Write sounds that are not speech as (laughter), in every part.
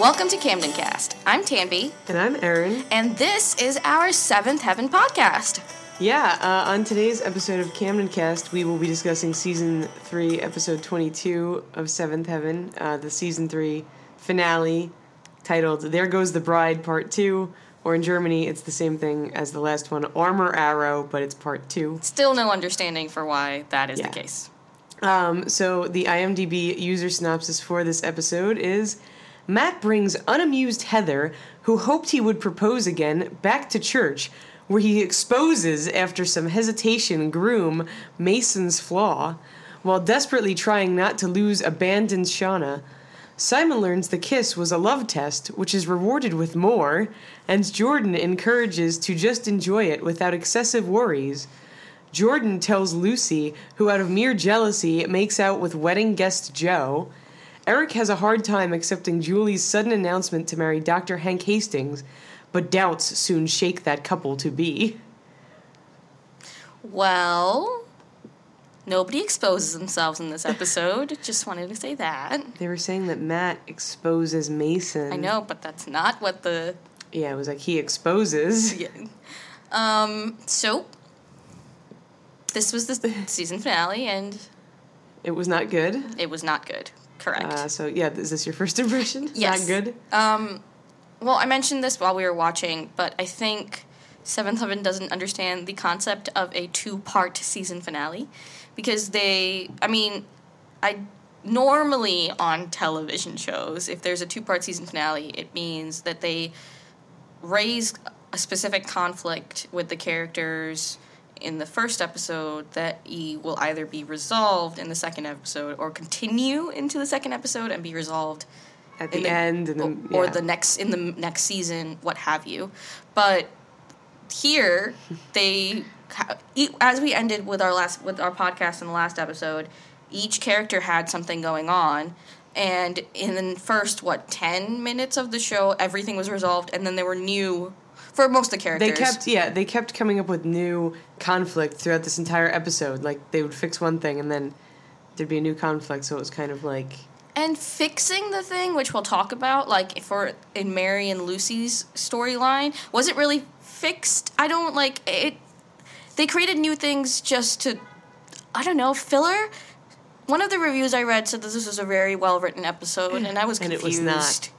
Welcome to Camden Cast. I'm Tanvi, And I'm Erin. and this is our Seventh Heaven podcast. Yeah, uh, on today's episode of Camden Cast, we will be discussing season 3, episode 22 of Seventh Heaven, uh, the season 3 finale titled There Goes the Bride Part 2, or in Germany, it's the same thing as the last one, Armor Arrow, but it's Part 2. Still no understanding for why that is Yeah. the case. Um, so the IMDb user synopsis for this episode is Matt brings unamused Heather, who hoped he would propose again, back to church, where he exposes, after some hesitation, groom Mason's flaw, while desperately trying not to lose abandoned Shauna. Simon learns the kiss was a love test, which is rewarded with more, and Jordan encourages to just enjoy it without excessive worries. Jordan tells Lucy, who out of mere jealousy makes out with wedding guest Joe. Eric has a hard time accepting Julie's sudden announcement to marry Dr. Hank Hastings, but doubts soon shake that couple to be. Well, nobody exposes themselves in this episode. (laughs) Just wanted to say that. They were saying that Matt exposes Mason. I know, but that's not what the. Yeah, it was like he exposes. Yeah. Um, so, this was the (laughs) season finale, and It was not good. it was not good. Correct. Uh, so yeah, is this your first (laughs) impression? Yes. Not good. Um, well, I mentioned this while we were watching, but I think Seventh Heaven doesn't understand the concept of a two-part season finale because they, I mean, I normally on television shows, if there's a two-part season finale, it means that they raise a specific conflict with the characters in the first episode that e will either be resolved in the second episode or continue into the second episode and be resolved At in the, end, and then or yeah. the next in the next season, what have you. But here, (laughs) they as we ended with our last with our podcast in the last episode, each character had something going on. And in the first what ten minutes of the show, everything was resolved, and then there were new for most of the characters. They kept yeah, they kept coming up with new conflict throughout this entire episode. Like they would fix one thing and then there'd be a new conflict, so it was kind of like and fixing the thing, which we'll talk about, like for in Mary and Lucy's storyline, wasn't really fixed. I don't like it. They created new things just to, I don't know, filler. One of the reviews I read said that this was a very well written episode, and I was And confused. it was not.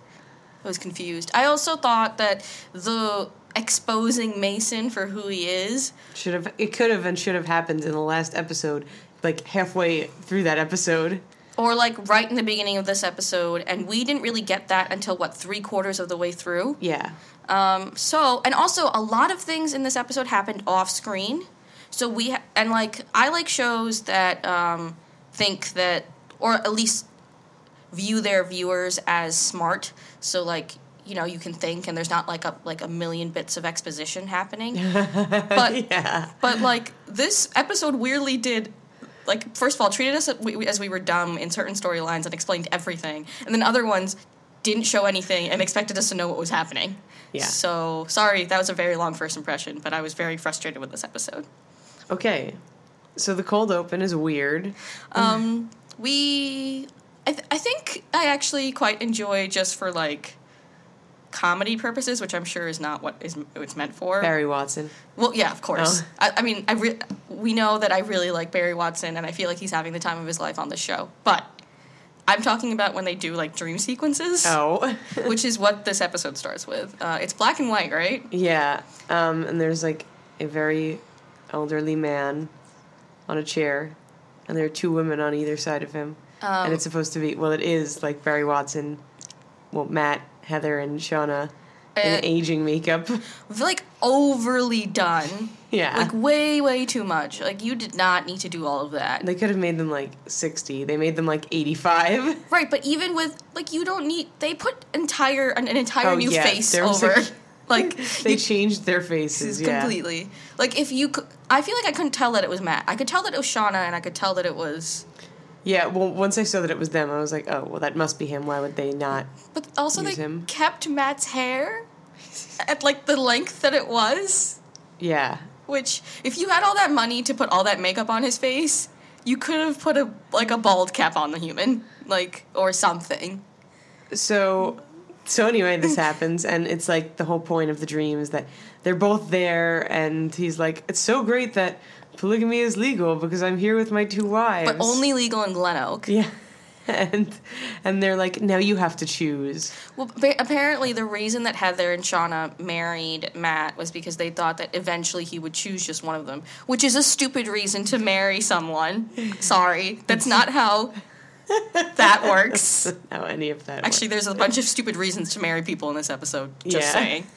I was confused. I also thought that the exposing Mason for who he is should have it could have and should have happened in the last episode, like halfway through that episode. or like right in the beginning of this episode, and we didn't really get that until what three quarters of the way through. Yeah. Um, so, and also a lot of things in this episode happened off screen. So we ha- and like I like shows that um, think that, or at least view their viewers as smart. So like you know you can think, and there's not like a like a million bits of exposition happening. (laughs) but Yeah. but like this episode weirdly did. Like first of all, treated us as we, as we were dumb in certain storylines and explained everything, and then other ones didn't show anything and expected us to know what was happening. Yeah. So sorry, that was a very long first impression, but I was very frustrated with this episode. Okay. So the cold open is weird. Um, we, I, th- I think I actually quite enjoy just for like comedy purposes, which I'm sure is not what is it's meant for. Barry Watson. Well, yeah, of course. Oh. I, I mean, I re- we know that I really like Barry Watson, and I feel like he's having the time of his life on this show. But I'm talking about when they do like dream sequences, Oh. (laughs) which is what this episode starts with. Uh, it's black and white, right? yeah. Um, and there's like a very elderly man on a chair, and there are two women on either side of him. Um, and it's supposed to be well, it is like Barry Watson, well Matt, Heather, and Shauna in Uh, aging makeup. like overly done. yeah. Like way, way too much. Like you did not need to do all of that. they could have made them like sixty. They made them like eighty-five. (laughs) Right, but even with like you don't need. They put entire an, an entire Oh, new yeah, face over. a- like (laughs) (laughs) they you- changed their faces. Yeah. completely. Like if you, cou- I feel like I couldn't tell that it was Matt. I could tell that it was Shauna, and I could tell that it was. Yeah. Well, once I saw that it was them, I was like, oh, well, that must be him. Why would they not? But also they him. kept Matt's hair at like the length that it was. Yeah. Which, if you had all that money to put all that makeup on his face, you could have put a like a bald cap on the human, like or something. So so anyway, this (laughs) happens, and it's like the whole point of the dream is that they're both there, and he's like, "It's so great that polygamy is legal because I'm here with my two wives." But only legal in Glen Oak. yeah, (laughs) and and they're like, "Now you have to choose." Well, ba- apparently the reason that Heather and Shauna married Matt was because they thought that eventually he would choose just one of them, which is a stupid reason to marry someone. Sorry, that's not how (laughs) that works. How any of that? Actually, works. there's a bunch of stupid reasons to marry people in this episode. Just Yeah. saying.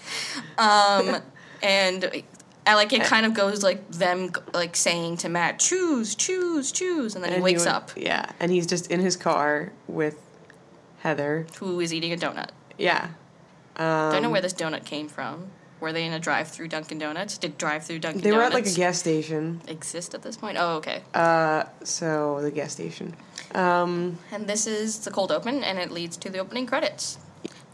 Um, and I like it kind of goes like them like saying to Matt, "Choose, choose, choose," and then he And wakes would- up, Yeah, and he's just in his car with Heather. who is eating a donut. Yeah. Um, Don't know where this donut came from. Were they in a drive-through Dunkin' Donuts? Did drive-through Dunkin' Donuts? They were at like a gas station. exist at this point? Oh, okay. Uh, so the gas station. Um, And this is the cold open, and it leads to the opening credits.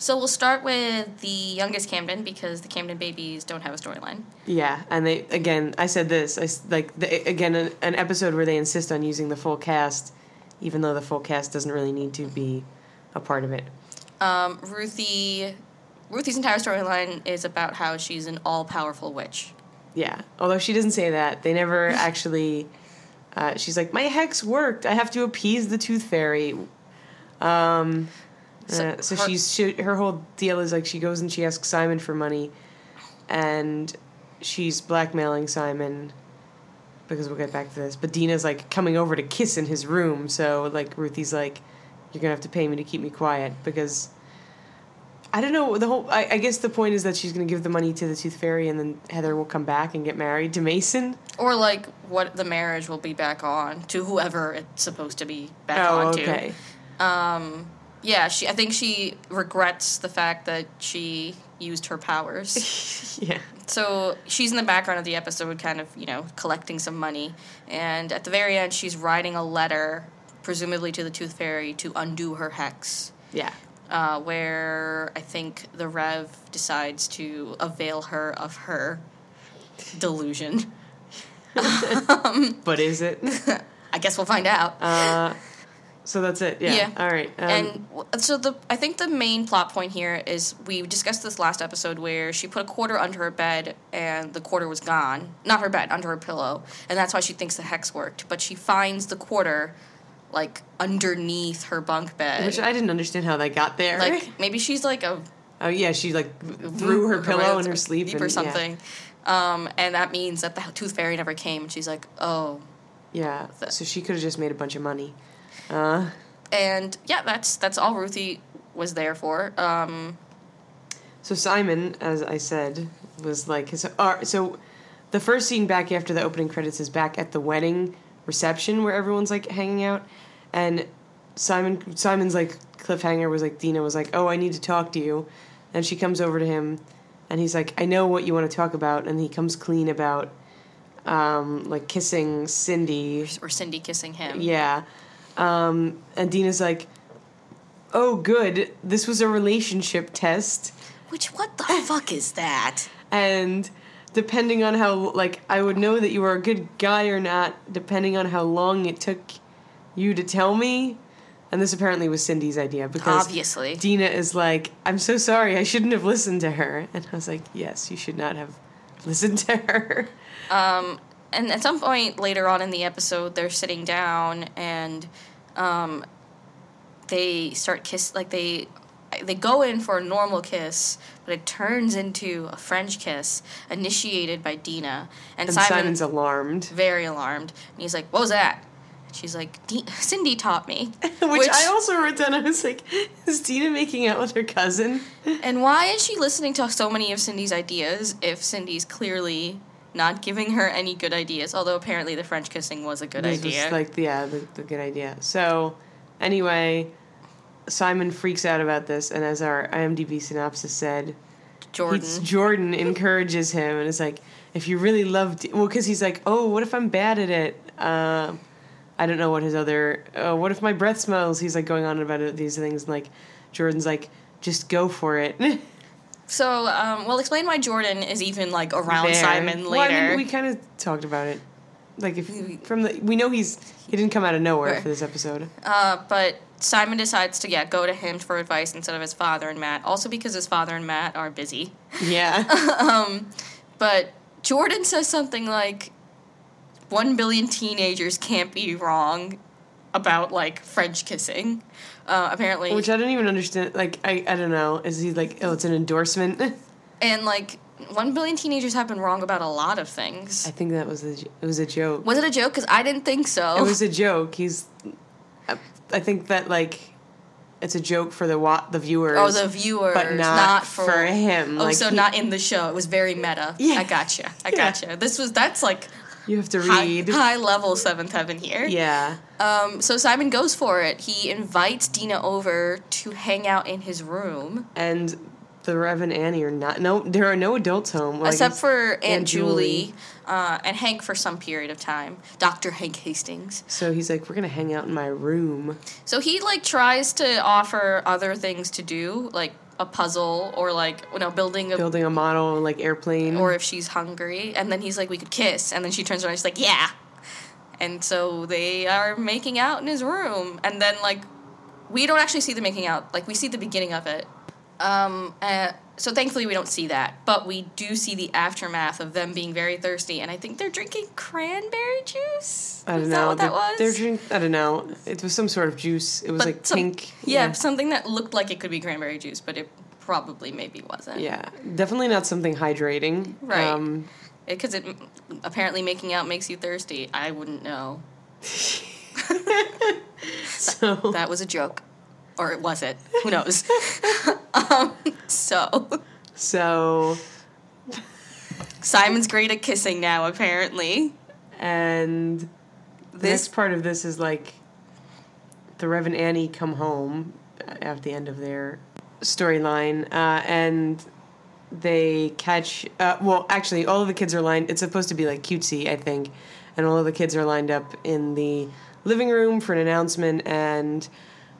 So we'll start with the youngest Camden because the Camden babies don't have a storyline. yeah, and they again. I said this. I like the, again an, an episode where they insist on using the full cast, even though the full cast doesn't really need to be a part of it. Um, Ruthie, Ruthie's entire storyline is about how she's an all-powerful witch. Yeah, although she doesn't say that. They never (laughs) actually. Uh, she's like, my hex worked. I have to appease the tooth fairy. Um, So uh, so her- she's she, her whole deal is like she goes and she asks Simon for money, and she's blackmailing Simon because we'll get back to this. But Dina's like coming over to kiss in his room. So like Ruthie's like, you're gonna have to pay me to keep me quiet because. I don't know the whole. I, I guess the point is that she's going to give the money to the Tooth Fairy, and then Heather will come back and get married to Mason. Or like what the marriage will be back on to whoever it's supposed to be back oh, on to. okay. Um, yeah, she. I think she regrets the fact that she used her powers. (laughs) yeah. so she's in the background of the episode, kind of you know collecting some money, and at the very end, she's writing a letter, presumably to the Tooth Fairy, to undo her hex. Yeah. Uh, where I think the Rev decides to avail her of her delusion. (laughs) (laughs) But is it? I guess we'll find out. uh, so that's it. Yeah. Yeah. All right. Um, and so the I think the main plot point here is we discussed this last episode where she put a quarter under her bed and the quarter was gone. Not her bed, under her pillow, and that's why she thinks the hex worked. But she finds the quarter like underneath her bunk bed. which I didn't understand how they got there. like maybe she's like a oh yeah, she like threw her pillow in her sleep and, or yeah. something. Um, and that means that the tooth fairy never came. And she's like, oh, Yeah. The- So she could have just made a bunch of money. Uh, and yeah, that's that's all Ruthie was there for. Um, so Simon, as I said, was like his. Uh, so the first scene back after the opening credits is back at the wedding reception where everyone's like hanging out, and Simon Simon's like cliffhanger was like Dina was like, "Oh, I need to talk to you," and she comes over to him, and he's like, "I know what you want to talk about," and he comes clean about, um, like kissing Cindy. or Cindy kissing him. Yeah, um, and Dina's like, "Oh, good. This was a relationship test." Which what the (laughs) fuck is that? and depending on how like I would know that you were a good guy or not depending on how long it took you to tell me. And this apparently was Cindy's idea because Obviously. Dina is like, "I'm so sorry. I shouldn't have listened to her." And I was like, "Yes, you should not have listened to her." and at some point later on in the episode, they're sitting down and um, they start kiss like they they go in for a normal kiss, but it turns into a French kiss initiated by Dina. And, And Simon, Simon's alarmed, very alarmed, and he's like, "What was that?" And she's like, "Di- "Cindy taught me." (laughs) which, I also wrote down. I was like, "Is Dina making out with her cousin?" And why is she listening to so many of Cindy's ideas if Cindy's clearly not giving her any good ideas? Although apparently the French kissing was a good this idea. was like yeah, the, the good idea. So anyway, Simon freaks out about this, and as our IMDb synopsis said, Jordan. Jordan encourages him and is like, if you really loved, well, because he's like, oh, what if I'm bad at it? Uh, I don't know what his other. Uh, what if my breath smells? He's like going on about these things. And like, Jordan's like, just go for it. (laughs) So, um, we'll explain why Jordan is even like around There. Simon Well, I later. mean, we kind of talked about it. Like if from the we know he's he didn't come out of nowhere for this episode. uh, but Simon decides to yeah go to him for advice instead of his father and Matt. Also because his father and Matt are busy. Yeah. (laughs) But Jordan says something like, "One billion teenagers can't be wrong about like French kissing." Uh, apparently, Which I don't even understand. Like, I, I don't know. Is he like, oh, it's an endorsement? (laughs) and like one billion teenagers have been wrong about a lot of things. I think that was a, it was a joke. Was it a joke? Because I didn't think so. It was a joke. He's, I, I think that like, it's a joke for the wa- the viewers. Oh, the viewers, but not, for, him. Oh, Like, so he- not in the show. It was very meta. Yeah. I gotcha. I Yeah. gotcha. This was that's like You have to read. high level seventh heaven here. Yeah. Um. So Simon goes for it. He invites Dina over to hang out in his room, And the Rev and Annie are not. No, there are no adults home. Like, except for Aunt, Aunt Julie, Julie. uh, and Hank for some period of time. Doctor Hank Hastings. So he's like, we're gonna hang out in my room. So he like tries to offer other things to do, like a puzzle or like you know building a building a model like airplane. or if she's hungry. And then he's like, we could kiss. And then she turns around and she's like, yeah. And so they are making out in his room. And then, like, we don't actually see them making out. Like, we see the beginning of it. Um, uh, so thankfully, we don't see that. But we do see the aftermath of them being very thirsty. And I think they're drinking cranberry juice. I don't Is know. that what that They're- was? They're drink. I don't know. It was some sort of juice. It was But like some- pink. Yeah, something that looked like it could be cranberry juice, but it probably maybe wasn't. Yeah, definitely not something hydrating. Right. Um, Because it, apparently making out makes you thirsty. I wouldn't know. (laughs) so That was a joke. Or was it? Who knows? (laughs) um, so, so Simon's great at kissing now, apparently. and This- next part of this is like the Rev and Annie come home at the end of their storyline, uh, and they catch. Uh, well, actually, all of the kids are lined. It's supposed to be like cutesy, I think, and all of the kids are lined up in the living room for an announcement, and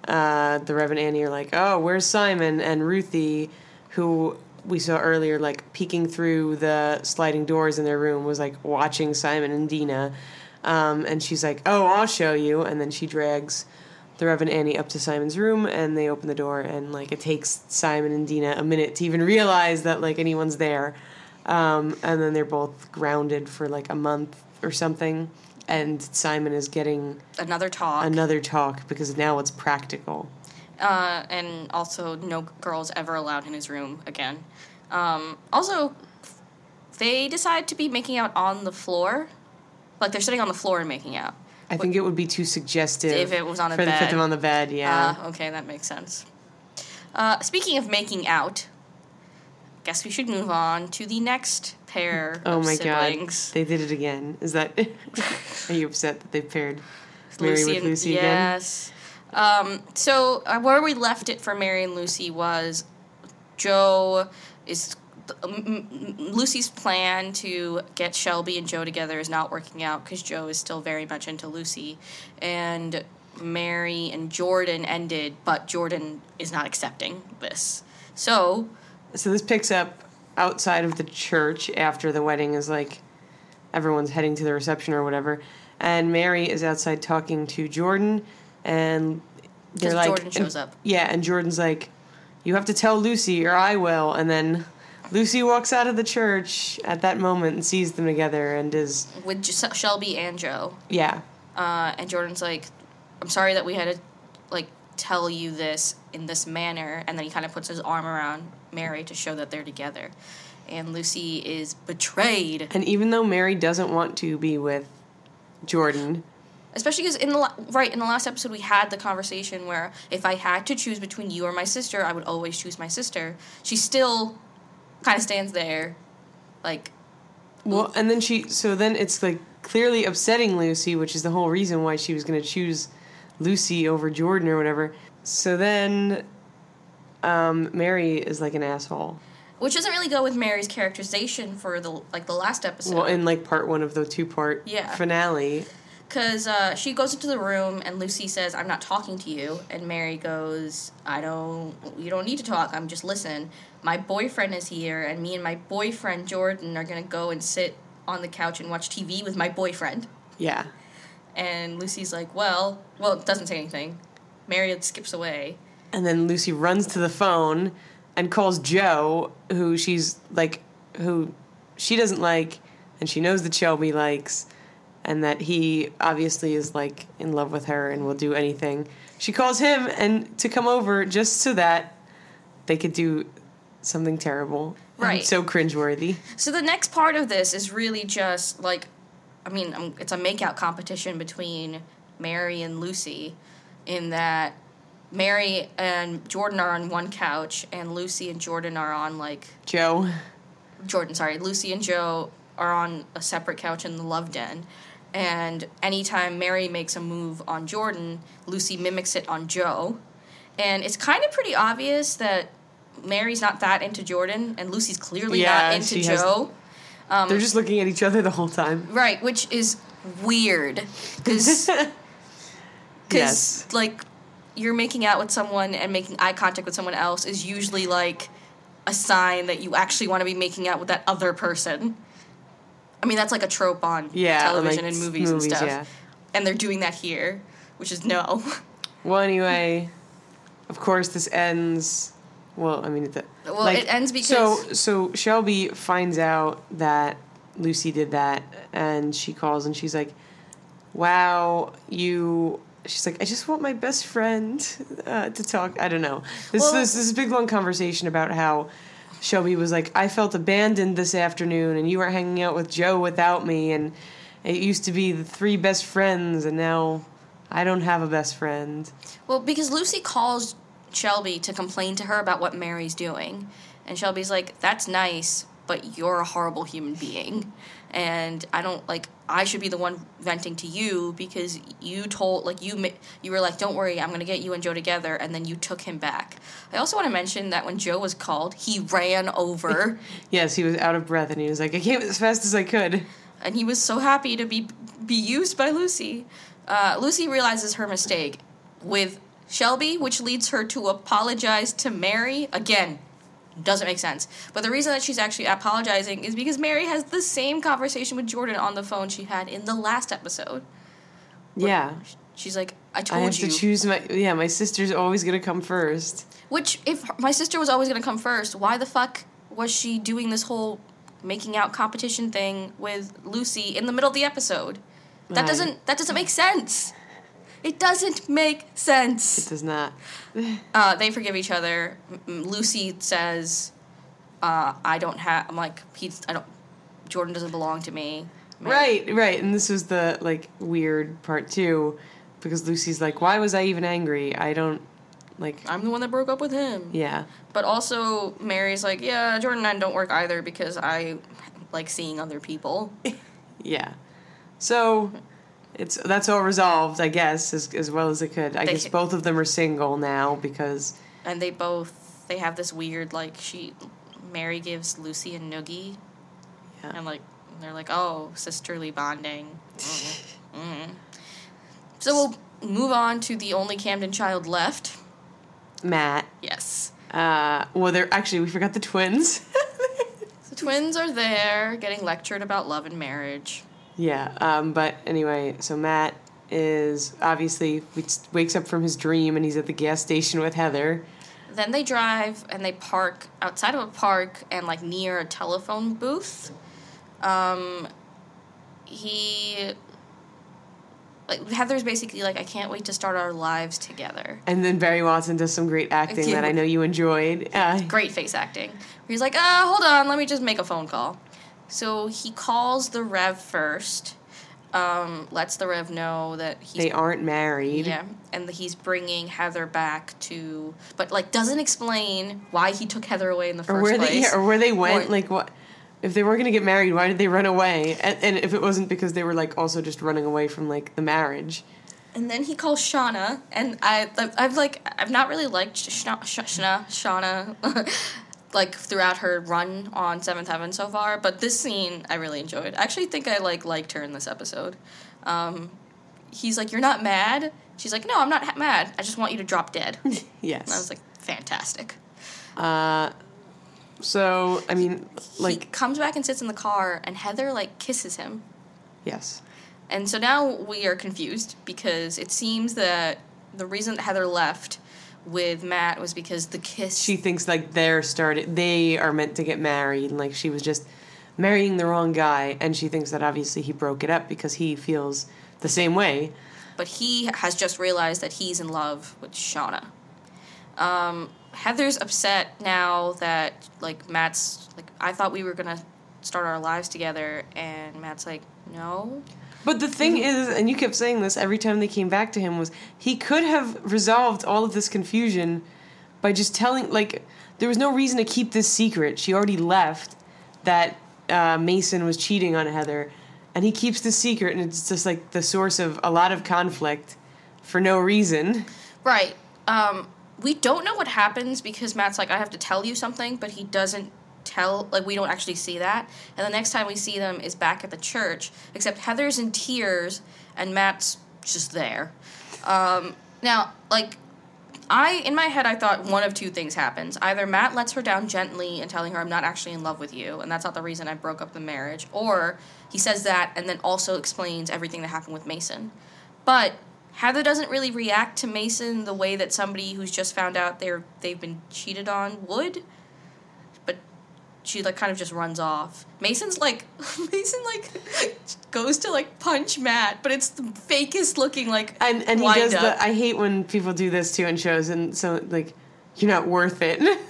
uh, the Rev and Annie are like, "Oh, where's Simon?" And Ruthie, who we saw earlier, like peeking through the sliding doors in their room, was like watching Simon and Dina, um, and she's like, "Oh, I'll show you," and then she drags the Rev Annie up to Simon's room and they open the door and like it takes Simon and Dina a minute to even realize that like anyone's there. Um, and then they're both grounded for like a month or something. And Simon is getting Another talk. another talk because now it's practical. uh, and also, no girls ever allowed in his room again. Um, also, they decide to be making out on the floor. Like, they're sitting on the floor and making out. I think it would be too suggestive If it was on a for the put bed. them on the bed. Yeah, Uh, okay, that makes sense. Uh, speaking of making out, guess we should move on to the next pair oh my siblings. god, they did it again. Is that? (laughs) are you upset that they paired Mary with and- Lucy again? yes. Um, so uh, where we left it for Mary and Lucy was Joe is um, Lucy's plan to get Shelby and Joe together is not working out because Joe is still very much into Lucy, and Mary and Jordan ended, but Jordan is not accepting this. So So this picks up outside of the church after the wedding is like everyone's heading to the reception or whatever, and Mary is outside talking to Jordan, and they're like, Jordan and- up. Yeah, and Jordan's like, "You have to tell Lucy, or I will." And then Lucy walks out of the church at that moment and sees them together, and is with J- Shelby and Joe, yeah, uh, and Jordan's like, "I'm sorry that we had to like tell you this in this manner," and then he kind of puts his arm around Mary to show that they're together, and Lucy is betrayed, and even though Mary doesn't want to be with Jordan, especially because in the right in the last episode we had the conversation where if I had to choose between you or my sister, I would always choose my sister. She still kind of stands there, like Well, and then she, so then it's like clearly upsetting Lucy, which is the whole reason why she was going to choose Lucy over Jordan or whatever. So then um, Mary is like an asshole. which doesn't really go with Mary's characterization for the like the last episode. Well, in like part one of the two part Yeah. finale. Because uh, she goes into the room and Lucy says, "I'm not talking to you," and Mary goes, "I don't. You don't need to talk. I'm just listen. My boyfriend is here, and me and my boyfriend Jordan are gonna go and sit on the couch and watch TV with my boyfriend." Yeah. And Lucy's like, "Well, well, it doesn't say anything." Mary skips away. And then Lucy runs to the phone and calls Joe, who she's like, who she doesn't like, and she knows that Shelby likes, and that he obviously is like in love with her and will do anything. She calls him and to come over just so that they could do something terrible. Right. so cringeworthy. So the next part of this is really just like, I mean, um, it's a makeout competition between Mary and Lucy, in that Mary and Jordan are on one couch, and Lucy and Jordan are on like Joe. Jordan, sorry, Lucy and Joe are on a separate couch in the love den. And anytime Mary makes a move on Jordan, Lucy mimics it on Joe. And it's kind of pretty obvious that Mary's not that into Jordan, and Lucy's clearly Yeah, not into she has- Joe. Um, They're just looking at each other the whole time. Right, which is weird. Because, (laughs) yes. like, you're making out with someone and making eye contact with someone else is usually, like, a sign that you actually want to be making out with that other person. I mean, that's like a trope on Yeah, television like and movies, movies, and stuff. yeah. And they're doing that here, which is no. (laughs) Well, anyway, of course, this ends. Well, I mean, it, Well, it ends because so because- so Shelby finds out that Lucy did that, and she calls and she's like, "Wow, you." She's like, "I just want my best friend uh, to talk." I don't know. This Well- this this big long conversation about how. Shelby was like, I felt abandoned this afternoon, and you were hanging out with Joe without me, and it used to be the three best friends, and now I don't have a best friend. Well, because Lucy calls Shelby to complain to her about what Mary's doing. And Shelby's like, that's nice, but you're a horrible human being. And I don't, like, I should be the one venting to you because you told, like, you, you were like, don't worry, I'm going to get you and Joe together. And then you took him back. I also want to mention that when Joe was called, he ran over. (laughs) Yes, he was out of breath, and he was like, I came as fast as I could. and he was so happy to be be used by Lucy. Uh, Lucy realizes her mistake with Shelby, which leads her to apologize to Mary again. Doesn't make sense. But the reason that she's actually apologizing is because Mary has the same conversation with Jordan on the phone she had in the last episode. Yeah. She's like, I I told have you. to choose my. Yeah, my sister's always gonna come first. Which, if my sister was always going to come first, why the fuck was she doing this whole making out competition thing with Lucy in the middle of the episode? That Right. doesn't that doesn't make sense. It doesn't make sense. It does not. (laughs) Uh, they forgive each other. Lucy says, uh, "I don't have." I'm like, "He's I don't." Jordan doesn't belong to me. Right, right. And this was the like weird part too, because Lucy's like, "Why was I even angry? I don't like." I'm the one that broke up with him. Yeah, But also, Mary's like, "Yeah, Jordan and I don't work either because I like seeing other people." (laughs) yeah. So, it's that's all resolved, I guess, as as well as it could. I They- guess both of them are single now because and they both they have this weird like she Mary gives Lucy a noogie Yeah. and like they're like oh sisterly bonding (laughs) mm. Mm. so we'll move on to the only Camden child left Matt. yes Uh, well, they're actually we forgot the twins. (laughs) the twins are there getting lectured about love and marriage Yeah, um, but anyway, so Matt is obviously wakes up from his dream and he's at the gas station with Heather. then they drive and they park outside of a park and like near a telephone booth um he like Heather's basically like I can't wait to start our lives together And then Barry Watson does some great acting that I (laughs) know you enjoyed. Uh, great face acting. He's like, uh, hold on, let me just make a phone call. So he calls the Rev first, um, lets the Rev know that he's they aren't married. yeah, and that he's bringing Heather back to, but like doesn't explain why he took Heather away in the first Or where place. they yeah, or where they went, Or- like what if they were gonna get married, why did they run away? And, and if it wasn't because they were like also just running away from like the marriage. And then he calls Shauna, and I, I've like, I've not really liked Shana, Shana, Shauna, (laughs) like throughout her run on Seventh Heaven so far. But this scene I really enjoyed. I actually think I like liked her in this episode. Um, he's like, "You're not mad." She's like, "No, I'm not ha- mad. I just want you to drop dead." (laughs) And Yes. I was like, "Fantastic." uh, so I mean, he like comes back and sits in the car, and Heather like kisses him. yes, And so now we are confused because it seems that the reason that Heather left with Matt was because the kiss. She thinks like they're started. They are meant to get married, and like she was just marrying the wrong guy, and she thinks that obviously he broke it up because he feels the same way. but he has just realized that he's in love with Shauna. Um, Heather's upset now that like Matt's like I thought we were gonna start our lives together, and Matt's like no. But the thing is, and you kept saying this every time they came back to him, was he could have resolved all of this confusion by just telling, like, there was no reason to keep this secret. She already left that uh, Mason was cheating on Heather, and he keeps this secret, and it's just like the source of a lot of conflict for no reason. Right. Um, we don't know what happens because Matt's like I have to tell you something, but he doesn't tell like we don't actually see that. And the next time we see them is back at the church, except Heather's in tears and Matt's just there. Um, now, like I in my head I thought one of two things happens. Either Matt lets her down gently and telling her I'm not actually in love with you and that's not the reason I broke up the marriage, or he says that and then also explains everything that happened with Mason. But Heather doesn't really react to Mason the way that somebody who's just found out they're they've been cheated on would. She like kind of just runs off. Mason's like (laughs) Mason like goes to like punch Matt, but it's the fakest looking like And and he does up. the. I hate when people do this too in shows, and so like, you're not worth it. (laughs)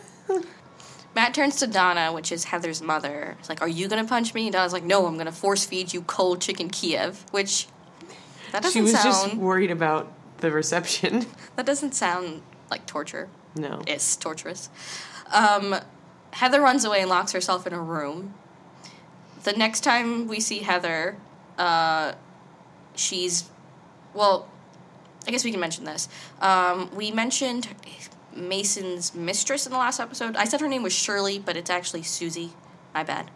Matt turns to Donna, which is Heather's mother. He's like, "Are you gonna punch me?" Donna's like, "No, I'm gonna force feed you cold chicken Kiev," which that doesn't sound she was just worried about the reception. (laughs) that doesn't sound like torture. No. it's torturous. Um, Heather runs away and locks herself in a room. The next time we see Heather, uh, she's, well, I guess we can mention this. Um, we mentioned Mason's mistress in the last episode. I said her name was Shirley, but it's actually Susie. My bad.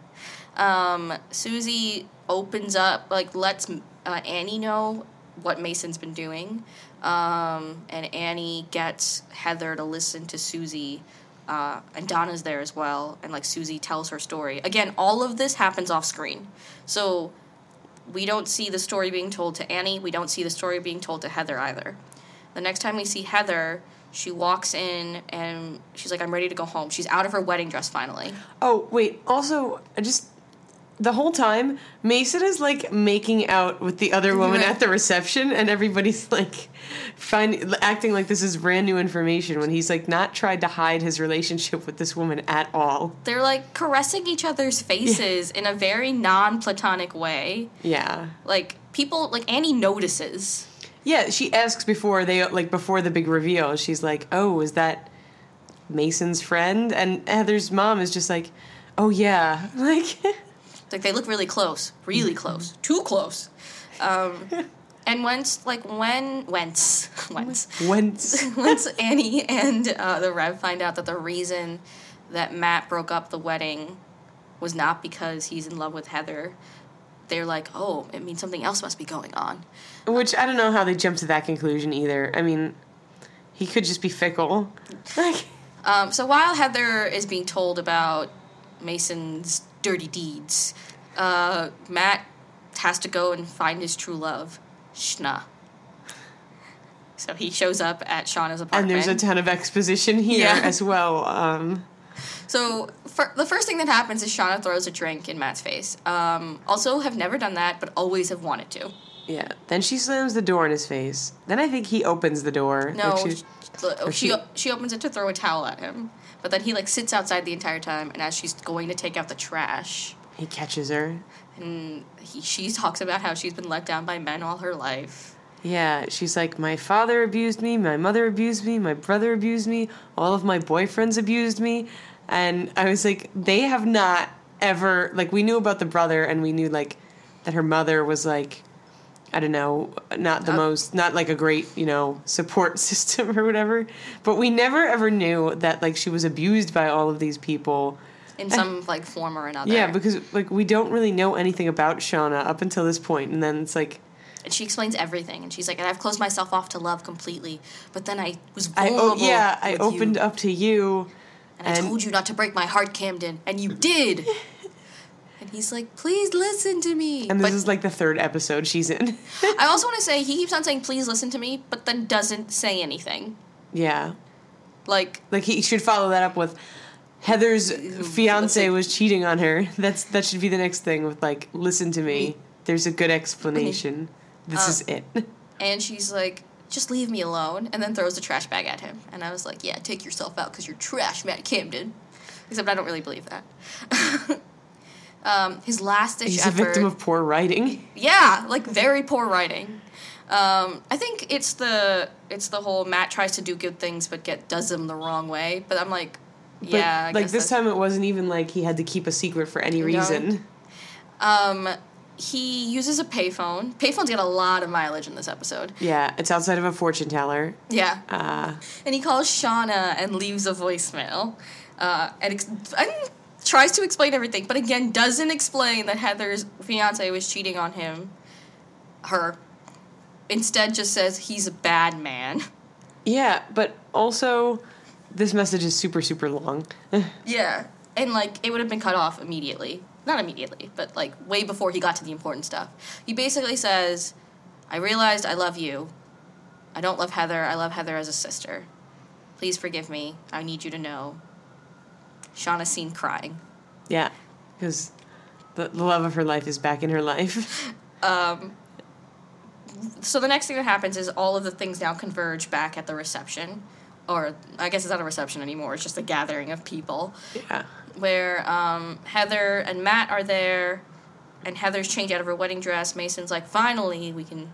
Um, Susie opens up, like, lets uh, Annie know what Mason's been doing. Um, and Annie gets Heather to listen to Susie. Uh, and Donna's there as well. And, like, Susie tells her story. Again, all of this happens off screen. So we don't see the story being told to Annie. We don't see the story being told to Heather either. The next time we see Heather, she walks in and she's like, I'm ready to go home. She's out of her wedding dress finally. Oh wait. Also, I just the whole time Mason is like making out with the other woman Right. at the reception, and everybody's like find acting like this is brand new information when he's like not tried to hide his relationship with this woman at all. They're like caressing each other's faces in a very non platonic way. Yeah. Like, people, like, Annie notices. Yeah, she asks before they like before the big reveal. She's like, "Oh, is that Mason's friend?" And Heather's mom is just like, "Oh yeah." (laughs) Like Like, they look really close. Really close. Too close. Um, (laughs) and once, like, when, whence, whence, once (laughs) (laughs) once Annie and uh, the Rev find out that the reason that Matt broke up the wedding was not because he's in love with Heather, they're like, oh, it means something else must be going on. Which I don't know how they jumped to that conclusion either. I mean, he could just be fickle. Like, Um, so while Heather is being told about Mason's dirty deeds, uh, Matt has to go and find his true love, Shauna. So he shows up at Shauna's apartment. and there's a ton of exposition here Yeah. as well. Um, So fir- the first thing that happens is Shauna throws a drink in Matt's face. Um, also, have never done that, but always have wanted to. yeah. Then she slams the door in his face. Then I think he opens the door. No, Like she- she she- she opens it to throw a towel at him, but then he like sits outside the entire time, and as she's going to take out the trash, he catches her. and he, she talks about how she's been let down by men all her life. Yeah, she's like, my father abused me, my mother abused me, my brother abused me, all of my boyfriends abused me. And I was like, they have not ever, like, we knew about the brother and we knew, like, that her mother was, like, I don't know, not the Uh, most, not like a great, you know, support (laughs) system or whatever. But we never ever knew that, like, she was abused by all of these people. In some like form or another. Yeah, because, like, we don't really know anything about Shauna up until this point, And then it's like, and she explains everything, and she's like, "And I've closed myself off to love completely, but then I was I, vulnerable. oh, yeah, I opened you, up to you. and I told you not to break my heart, Camden, and you did." (laughs) and he's like, "Please listen to me." And this but is like the third episode she's in. (laughs) I also want to (laughs) say he keeps on saying, "Please listen to me," but then doesn't say anything. yeah. Like, Like he should follow that up with Heather's fiance was cheating on her. (laughs) That's that should be the next thing with like listen to me. There's a good explanation. This is um, it. and she's like, "Just leave me alone," and then throws the trash bag at him. And I was like, "Yeah, take yourself out because you're trash, Matt Camden." Except I don't really believe that. Um, his last ditch He's a victim of poor writing. Yeah, like very poor writing. Um, I think it's the it's the whole Matt tries to do good things but get does them the wrong way. But I'm like, But yeah, I like this time it wasn't even like he had to keep a secret for any No. reason. Um, he uses a payphone. Payphones get a lot of mileage in this episode. Yeah, it's outside of a fortune teller. Yeah, Uh, and he calls Shauna and leaves a voicemail, uh, and, ex- and tries to explain everything, but again doesn't explain that Heather's fiance was cheating on him, her. Instead, just says he's a bad man. yeah, but also this message is super super long. (laughs) Yeah. And like it would have been cut off immediately. Not immediately, but like way before he got to the important stuff. He basically says, I realized I love you. I don't love Heather. I love Heather as a sister. Please forgive me. I need you to know. Shauna's seen crying. yeah, because the, the love of her life is back in her life. (laughs) um, So the next thing that happens is all of the things now converge back at the reception. Or I guess it's not a reception anymore, it's just a gathering of people. yeah, where um, Heather and Matt are there, and Heather's changed out of her wedding dress. Mason's like, finally, we can,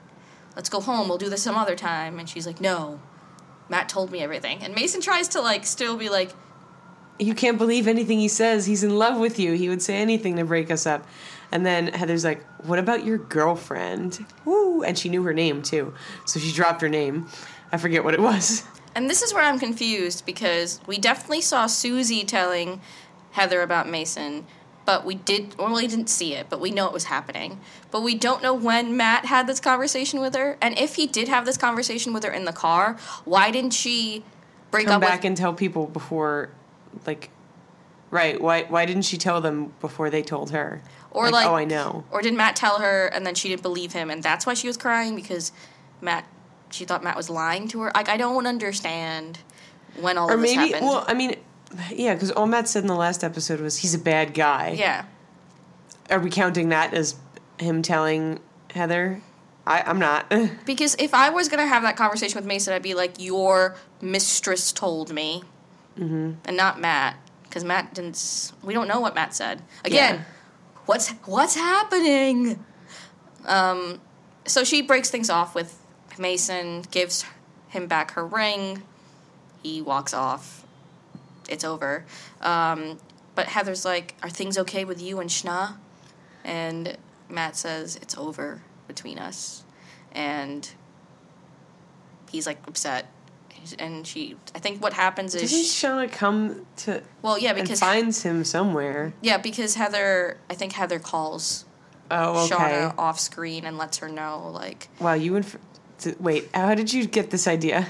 let's go home. We'll do this some other time. And she's like, no, Matt told me everything. And Mason tries to like still be like, you can't believe anything he says. He's in love with you. He would say anything to break us up. And then Heather's like, "What about your girlfriend?" Woo! And she knew her name too, so she dropped her name. I forget what it was. and this is where I'm confused because we definitely saw Susie telling Heather about Mason. But we did, well, we didn't see it, but we know it was happening. But we don't know when Matt had this conversation with her. And if he did have this conversation with her in the car, why didn't she break Come up back with and tell people before, like, right? Why? Why didn't she tell them before they told her? Or like, oh, I know. Or did Matt tell her and then she didn't believe him and that's why she was crying because Matt she thought Matt was lying to her? Like I don't understand when all Or of this maybe, happened. well, I mean, yeah, because all Matt said in the last episode was he's a bad guy. yeah. Are we counting that as him telling Heather? I, I'm not. (laughs) Because if I was gonna have that conversation with Mason, I'd be like, "Your mistress told me," mm-hmm. and not Matt, because Matt didn't. We don't know what Matt said. Again, Yeah. what's what's happening? Um, so she breaks things off with Mason, gives him back her ring. He walks off. It's over. Um, but Heather's like, "Are things okay with you and Shauna?" And Matt says, "It's over between us," and he's like upset. And she, I think what happens is, Doesn't she- Shauna come to well, yeah, and because finds him somewhere? yeah, because Heather, I think Heather calls Oh, okay. Shauna off screen and lets her know, like, Wow, you went. For, wait, how did you get this idea?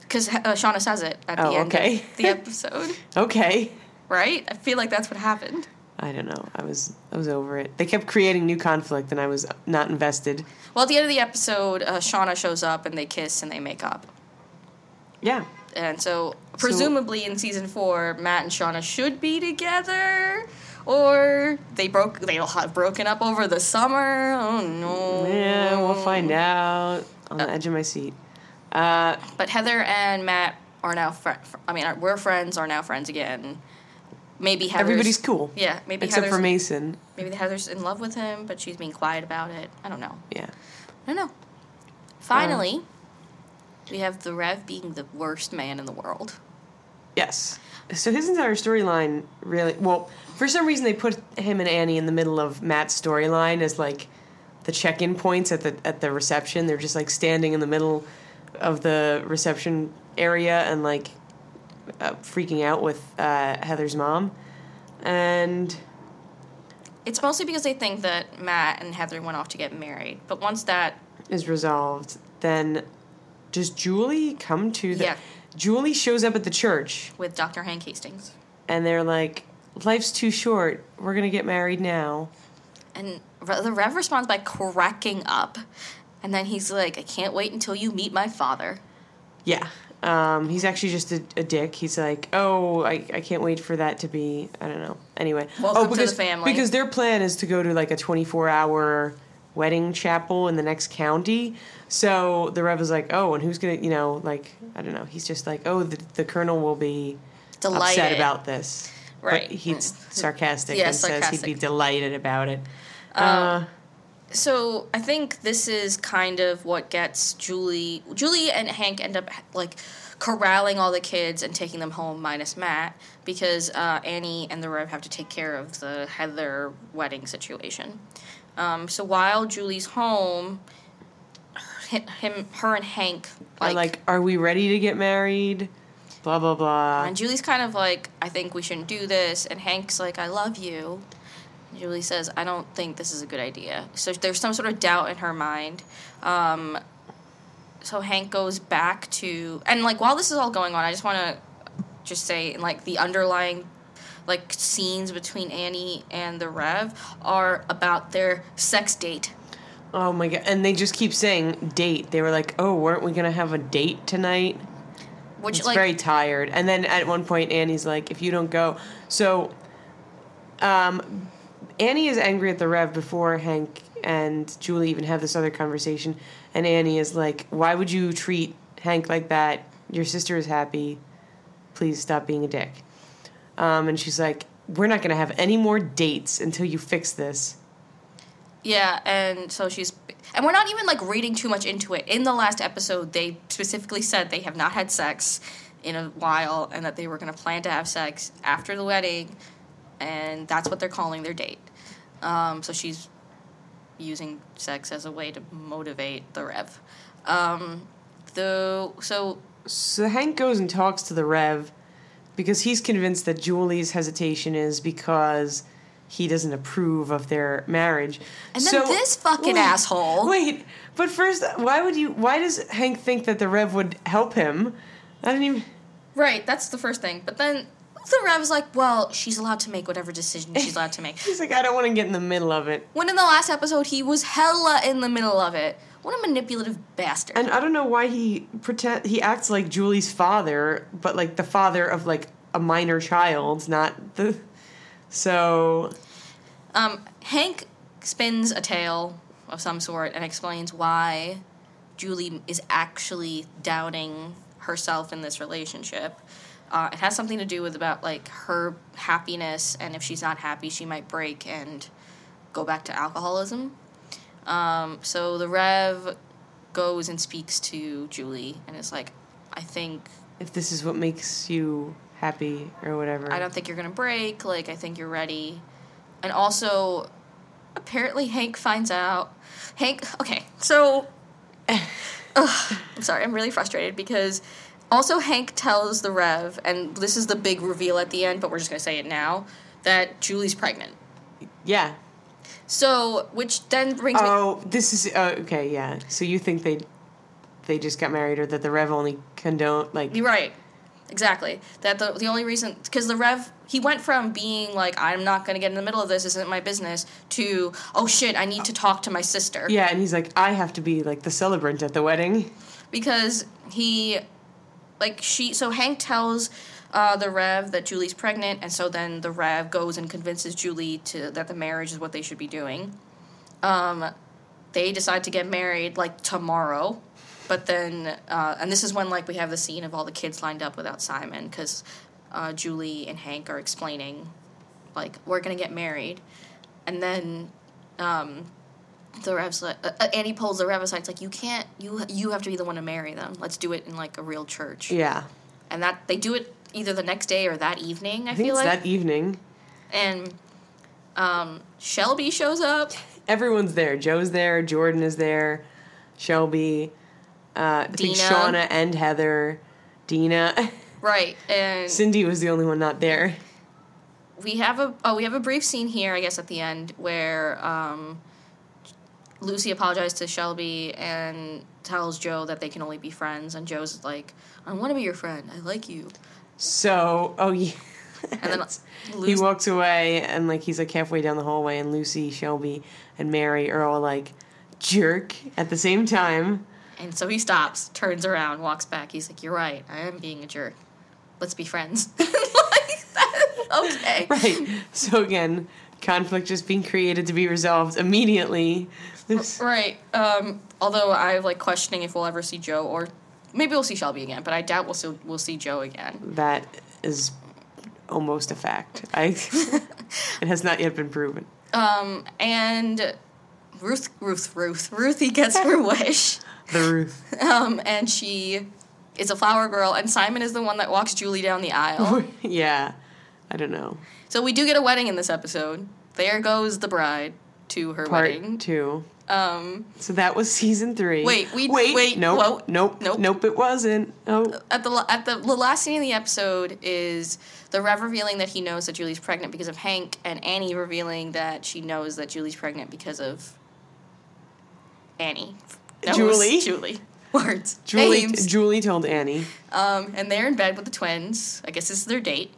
because uh, Shauna says it at the Oh, end okay. of the episode, (laughs) Okay. right? I feel like that's what happened. I don't know. I was I was over it. They kept creating new conflict, and I was not invested. Well, at the end of the episode, uh, Shauna shows up and they kiss and they make up. Yeah. And so, presumably in season four, Matt and Shauna should be together, or they broke. They'll have broken up over the summer. Oh no! Yeah, we'll find out on the edge of my seat. Uh, But Heather and Matt are now. Fr- fr- I mean, are, we're friends. Are now friends again. Maybe Heather's, everybody's cool. Yeah, maybe Except Heather's, for Mason. Maybe Heather's in love with him, but she's being quiet about it. I don't know. Yeah. I don't know. Finally, we have the Rev being the worst man in the world. Yes. So his entire storyline really well, for some reason they put him and Annie in the middle of Matt's storyline as like the check-in points at the at the reception. They're just like standing in the middle of the reception area and like uh, freaking out with uh, Heather's mom. And It's mostly because they think that Matt and Heather went off to get married. But once that, is resolved, then does Julie come to the Yeah. Julie shows up at the church with Dr. Hank Hastings, and they're like, life's too short. We're gonna get married now. And the Rev responds by cracking up. And then he's like, I can't wait until you meet my father. Yeah. Um, he's actually just a, a dick. He's like, oh, I, I can't wait for that to be. I don't know. Anyway, Welcome oh, to the because, family. Because their plan is to go to like a 24 hour wedding chapel in the next county. So the Rev is like, oh, and who's gonna, you know, like, I don't know. He's just like, oh, the, the colonel will be Delighted. upset about this. Right. But he's sarcastic Yeah, and says he'd be delighted about it. Um, uh, so I think this is kind of what gets Julie. Julie and Hank end up like corralling all the kids and taking them home, minus Matt, because uh, Annie and the Rev have to take care of the Heather wedding situation. Um, so while Julie's home, hi- him, her, and Hank are like, like, are we ready to get married? Blah, blah, blah. and Julie's kind of like, I think we shouldn't do this, and Hank's like, I love you. And Julie says, I don't think this is a good idea. So there's some sort of doubt in her mind. Um, so Hank goes back to, and like while this is all going on, I just want to just say, like the underlying like scenes between Annie and the Rev are about their sex date. Oh my god! And they just keep saying date. They were like, "Oh, weren't we gonna have a date tonight?" Which It's like very tired. And then at one point, Annie's like, "If you don't go," so, um, Annie is angry at the Rev before Hank and Julie even have this other conversation. And Annie is like, "Why would you treat Hank like that? Your sister is happy. Please stop being a dick." Um, and she's like, "We're not gonna have any more dates until you fix this." Yeah, and so she's and we're not even like reading too much into it. In the last episode, they specifically said they have not had sex in a while and that they were going to plan to have sex after the wedding, and that's what they're calling their date. Um, so she's using sex as a way to motivate the Rev. Um, the so So Hank goes and talks to the Rev because he's convinced that Julie's hesitation is because he doesn't approve of their marriage. And then this fucking asshole- Wait, but first, why would you? Why does Hank think that the Rev would help him? I don't even. right, that's the first thing. But then the Rev's like, well, she's allowed to make whatever decision she's allowed to make. (laughs) He's like, I don't want to get in the middle of it. When in the last episode he was hella in the middle of it. What a manipulative bastard. And I don't know why he pretend he acts like Julie's father, but like the father of like a minor child, not the. So um, Hank spins a tale of some sort and explains why Julie is actually doubting herself in this relationship. Uh, it has something to do with about like her happiness, and if she's not happy, she might break and go back to alcoholism. Um, so the Rev goes and speaks to Julie and is like, I think if this is what makes you happy or whatever. I don't think you're gonna break. Like, I think you're ready. And also, apparently, Hank finds out. Hank, okay, so. (laughs) Ugh, I'm sorry, I'm really frustrated because also Hank tells the Rev, and this is the big reveal at the end, but we're just gonna say it now, that Julie's pregnant. Yeah. So, which then brings me. Oh, this is uh, okay. Yeah. So you think they they just got married, or that the Rev only condone like? You're right. Exactly. That the the only reason because the Rev he went from being like I'm not gonna get in the middle of this, this isn't my business, to oh shit, I need to talk to my sister. Yeah, and he's like, I have to be like the celebrant at the wedding. because he like she so hank tells uh, the rev that julie's pregnant and so then the rev goes and convinces julie to that the marriage is what they should be doing um, they decide to get married like tomorrow but then uh, and this is when like we have the scene of all the kids lined up without simon because uh, julie and hank are explaining like we're gonna get married and then um, the Rev's like, uh, uh, Annie pulls the Rev aside. It's like you can't. You you have to be the one to marry them. Let's do it in like a real church. Yeah. And that they do it either the next day or that evening. I, I feel it's like. that evening. and um, Shelby shows up. (laughs) Everyone's there. Joe's there. Jordan is there. Shelby. Uh, I think Shauna and Heather. Dina. (laughs) Right, and Cindy was the only one not there. we have a oh we have a brief scene here I guess at the end where um, Lucy apologizes to Shelby and tells Joe that they can only be friends and Joe's like I want to be your friend I like you So, oh yeah. And then (laughs) he walks away, and like he's like halfway down the hallway, and Lucy, Shelby, and Mary are all like jerk at the same time. and so he stops, turns around, walks back. He's like, "You're right. I am being a jerk. Let's be friends." (laughs) okay. (laughs) Right. So again, conflict just being created to be resolved immediately. This- Right. Um, although I'm like questioning if we'll ever see Joe or maybe we'll see Shelby again, but I doubt we'll see, we'll see Joe again. That is almost a fact. I (laughs) it has not yet been proven. Um, and Ruth, Ruth, Ruth, Ruthie gets her (laughs) wish. The Ruth. Um, and she is a flower girl, and Simon is the one that walks Julie down the aisle. (laughs) yeah. I don't know. so we do get a wedding in this episode. There goes the bride to her Part wedding. two. Um, So that was season three. Wait, we- wait, wait, nope, whoa, nope, nope. nope, It wasn't. Oh, at the at the, the last scene in the episode is the Rev revealing that he knows that Julie's pregnant because of Hank, and Annie revealing that she knows that Julie's pregnant because of Annie. Knows Julie? Julie. (laughs) Words. Julie. Names. Julie told Annie. Um, and they're in bed with the twins. I guess this is their date.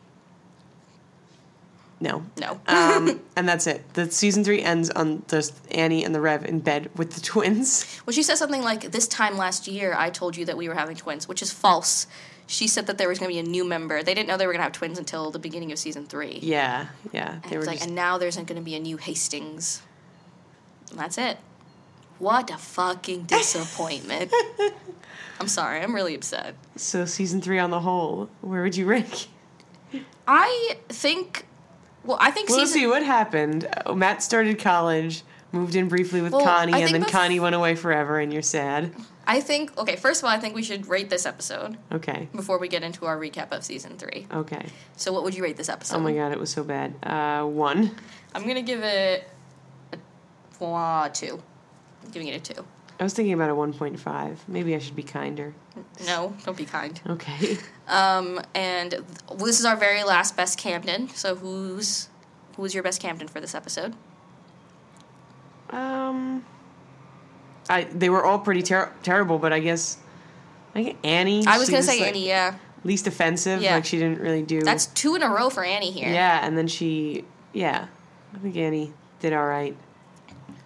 No. No. Um, (laughs) and that's it. The season three ends on just Annie and the Rev in bed with the (laughs) twins. well, she says something like, "This time last year, I told you that we were having twins," which is false. She said that there was going to be a new member. They didn't know they were going to have twins until the beginning of season three. Yeah, yeah. And, They were like, just, and now there's going to be a new Hastings. And that's it. What a fucking (laughs) disappointment. I'm sorry, I'm really upset. so season three on the whole, where would you rank? I think, well, I think Well, season. see what happened. Uh, Matt started college, moved in briefly with Well, Connie, and then bef- Connie went away forever, and you're sad. I think, okay, first of all, I think we should rate this episode Okay, before we get into our recap of season three. okay. So, what would you rate this episode? Oh my god, it was so bad. Uh, one. I'm going to give it a uh, two. I'm giving it a two. I was thinking about a 1.5. Maybe I should be kinder. No, don't be kind. Okay. Um, and this is our very last best Camden. So who's who's your best Camden for this episode? Um, I they were all pretty ter- terrible, but I guess I think Annie. I was gonna say like, Annie. Yeah, Least offensive. Yeah. Like she didn't really do. that's two in a row for Annie here. Yeah, and then she. Yeah, I think Annie did all right.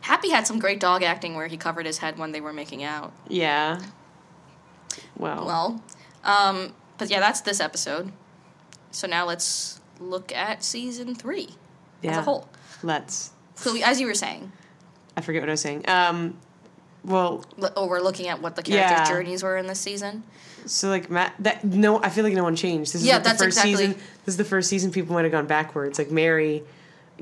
Happy had some great dog acting where he covered his head when they were making out. Yeah. Well. Well, um, but yeah, that's this episode. So now let's look at season three yeah. as a whole. Let's. So we- as you were saying, I forget what I was saying. Um, well, l- oh, we're looking at what the characters' Yeah. journeys were in this season. so like Matt, that no, I feel like no one changed. This is Yeah, like the that's first exactly- season. This is the first season people might have gone backwards. Like Mary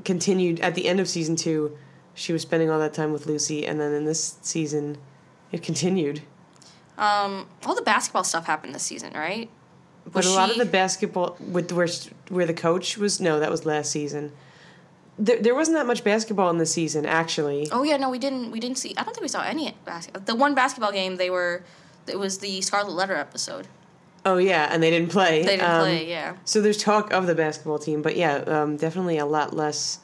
continued at the end of season two. She was spending all that time with Lucy, and then in this season, it continued. Um, all the basketball stuff happened this season, right? But Was a lot of the basketball with where where the coach was no, that was last season. There, there wasn't that much basketball in this season, actually. Oh yeah, no, we didn't. We didn't see. I don't think we saw any basketball. The one basketball game they were, it was the Scarlet Letter episode. Oh yeah, and they didn't play. They didn't Um, play. Yeah. So there's talk of the basketball team, but yeah, um, definitely a lot less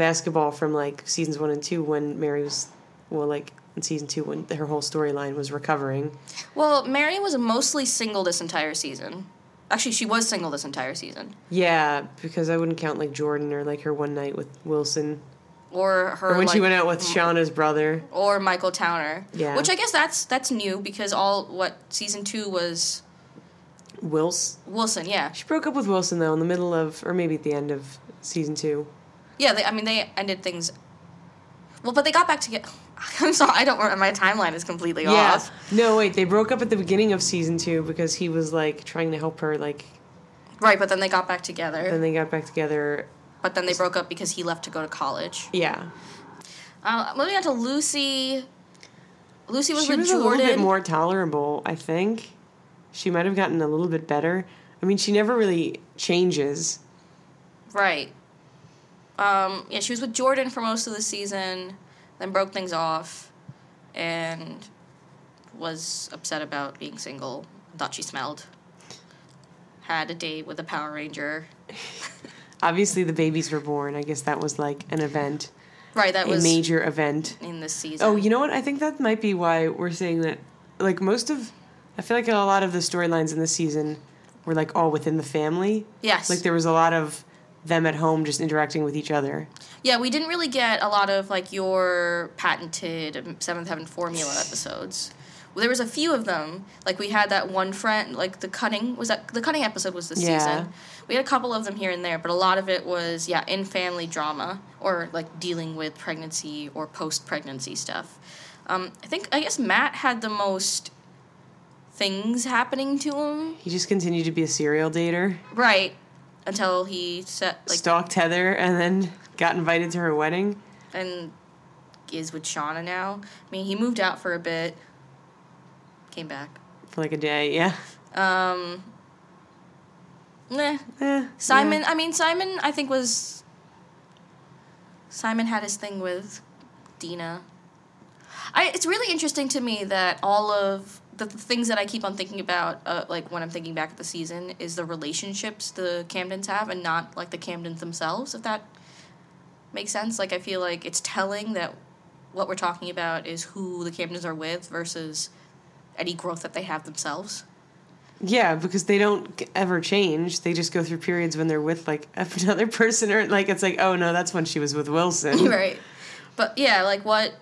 basketball from like seasons one and two when Mary was, well, like in season two when her whole storyline was recovering. Well, Mary was mostly single this entire season. Actually, she was single this entire season. Yeah, because I wouldn't count like Jordan or like her one night with Wilson Or her or when she went out with Shauna's brother. or Michael Towner. Yeah. Which I guess that's that's new because all what season two was Wilson. Wilson. Yeah. She broke up with Wilson though in the middle of, or maybe at the end of season two. Yeah. They, I mean, they ended things. Well, but they got back together. (laughs) I'm sorry, I don't. remember. My timeline is completely Yeah. off. No, wait, they broke up at the beginning of season two because he was like trying to help her. Like, Right, but then they got back together. then they got back together. but then they broke up because he left to go to college. Yeah, Uh, moving on to Lucy. Lucy was she with was Jordan. a little bit more tolerable. I think she might have gotten a little bit better. I mean, she never really changes. Right. Um, yeah, she was with Jordan for most of the season, then broke things off, and was upset about being single. Thought she smelled. Had a date with a Power Ranger. (laughs) Obviously, the babies were born. I guess that was like an event, Right, that a was a major event. in this season. Oh, you know what? I think that might be why we're saying that. Like most of, I feel like a lot of the storylines in this season were like all within the family. Yes. Like there was a lot of them at home just interacting with each other. Yeah, we didn't really get a lot of like your patented Seventh Heaven formula episodes. Well, there was a few of them. Like we had that one friend, like the cutting was that the cutting episode was this Yeah. season. We had a couple of them here and there, but a lot of it was yeah in family drama or like dealing with pregnancy or post pregnancy stuff. Um, I think I guess Matt had the most things happening to him, He just continued to be a serial dater, right? Until he set like stalked Heather, and then got invited to her wedding. and is with Shauna now. I mean, he moved out for a bit, came back. For like a day, yeah. Um, nah. Eh, Simon, I mean, Simon, I think was. Simon had his thing with Dina. I, it's really interesting to me that all of the, the things that I keep on thinking about, uh, like when I'm thinking back at the season, is the relationships the Camdens have and not like the Camdens themselves, if that makes sense. Like, I feel like it's telling that what we're talking about is who the Camdens are with versus any growth that they have themselves. Yeah, because they don't ever change. They just go through periods when they're with like (laughs) another person, or like it's like, oh no, that's when she was with Wilson. (laughs) right. But yeah, like what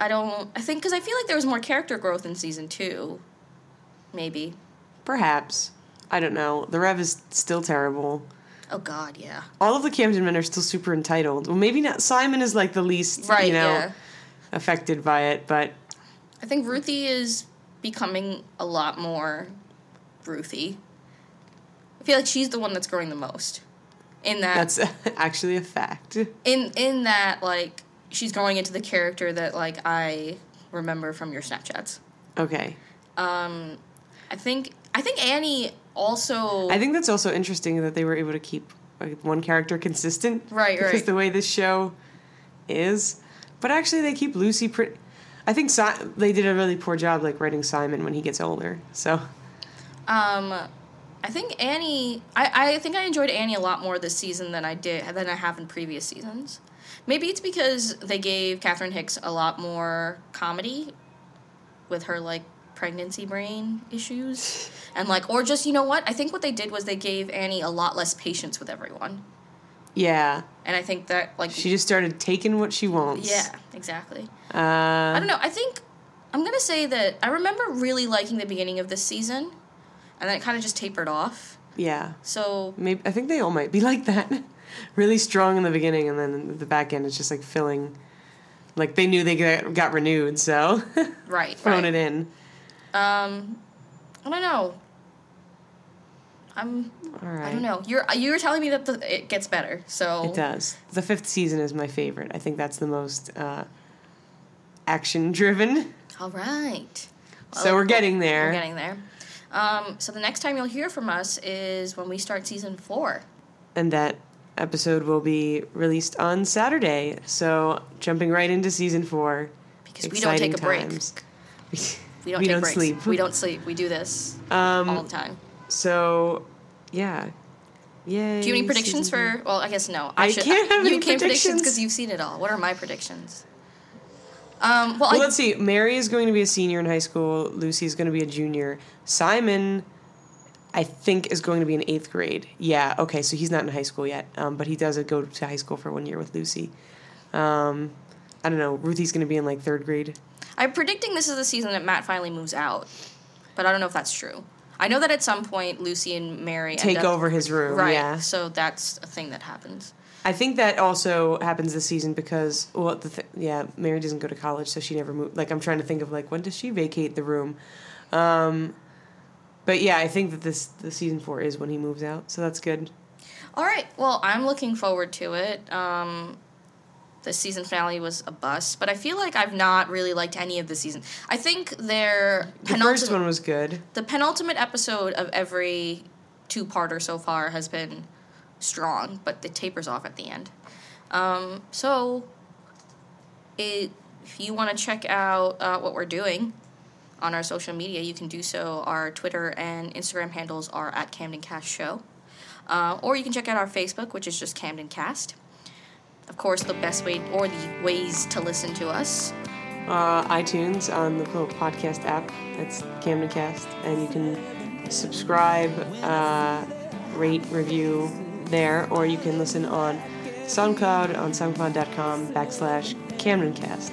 I don't. I think because I feel like there was more character growth in season two. Maybe. Perhaps. I don't know. The Rev is still terrible. Oh God, yeah. All of the Camden men are still super entitled. Well, maybe not. Simon is like the least, Right. you know, yeah. affected by it, but I think Ruthie is becoming a lot more Ruthie. I feel like she's the one that's growing the most. In that, that's (laughs) actually a fact. in in that, like she's going into the character that like I remember from your Snapchats. Okay. Um, I think I think Annie also. I think that's also interesting that they were able to keep like, one character consistent. Right, Because right. the way this show is. But actually, they keep Lucy pretty. I think si- they did a really poor job, like writing Simon when he gets older. So Um, I think Annie. I, I think I enjoyed Annie a lot more this season than I did than I have in previous seasons. Maybe it's because they gave Catherine Hicks a lot more comedy with her like pregnancy brain issues. (laughs) And like or just you know what? I think what they did was they gave Annie a lot less patience with everyone. Yeah, and I think that like she just started taking what she wants. yeah exactly. Uh, I don't know. I think I'm gonna say that I remember really liking the beginning of this season and then it kind of just tapered off. Yeah. so Maybe I think they all might be (laughs) like that. (laughs) really strong in the beginning, and then the back end, it's just like filling. Like they knew they got, got renewed, so (laughs) right throwing right. it in. Um, I don't know. I'm. All right. I don't know. You're you're telling me that the, it gets better. So It does. The fifth season is my favorite. I think that's the most uh, action driven. All right. So we're getting there. We're getting there. Um, so the next time you'll hear from us is when we start season four. and that episode will be released on Saturday. So jumping right into season four. Because we don't take a break. times. We don't We take don't breaks. sleep. We don't sleep. We do this all Um, the time. so, yeah. Yay. Do you have any predictions for? Well, I guess no. I can't have you any can't predictions. because you've seen it all. What are my predictions? Um, well, Well, I, let's see. Mary is going to be a senior in high school. Lucy is going to be a junior. Simon, I think, is going to be in eighth grade. Yeah. Okay. So he's not in high school yet, um, but he does go to high school for one year with Lucy. Um, I don't know. Ruthie's going to be in like third grade. I'm predicting this is the season that Matt finally moves out, but I don't know if that's true. I know that at some point Lucy and Mary end Take up- over his room. right? Yeah. So that's a thing that happens. I think that also happens this season because well, the th- yeah, Mary doesn't go to college, so she never moved. Like I'm trying to think of like when does she vacate the room, um, but yeah, I think that this the season four is when he moves out, so that's good. All right. Well, I'm looking forward to it. Um, the season finale was a bust, but I feel like I've not really liked any of the season. I think their The first one was good. the penultimate episode of every two-parter so far has been strong, but it tapers off at the end. Um, so, it, if you want to check out uh, what we're doing on our social media, you can do so. Our Twitter and Instagram handles are at Camden Cast Show. Uh, or you can check out our Facebook, which is just Camden Cast. Of course, the best way or the ways to listen to us. Uh, iTunes on the podcast app. That's Camden Cast, and you can subscribe, uh, rate, review there, or you can listen on SoundCloud on soundcloud.com backslash CamdenCast.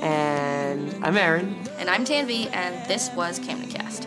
And I'm Aaron. And I'm Tanvi, and this was Camden Cast.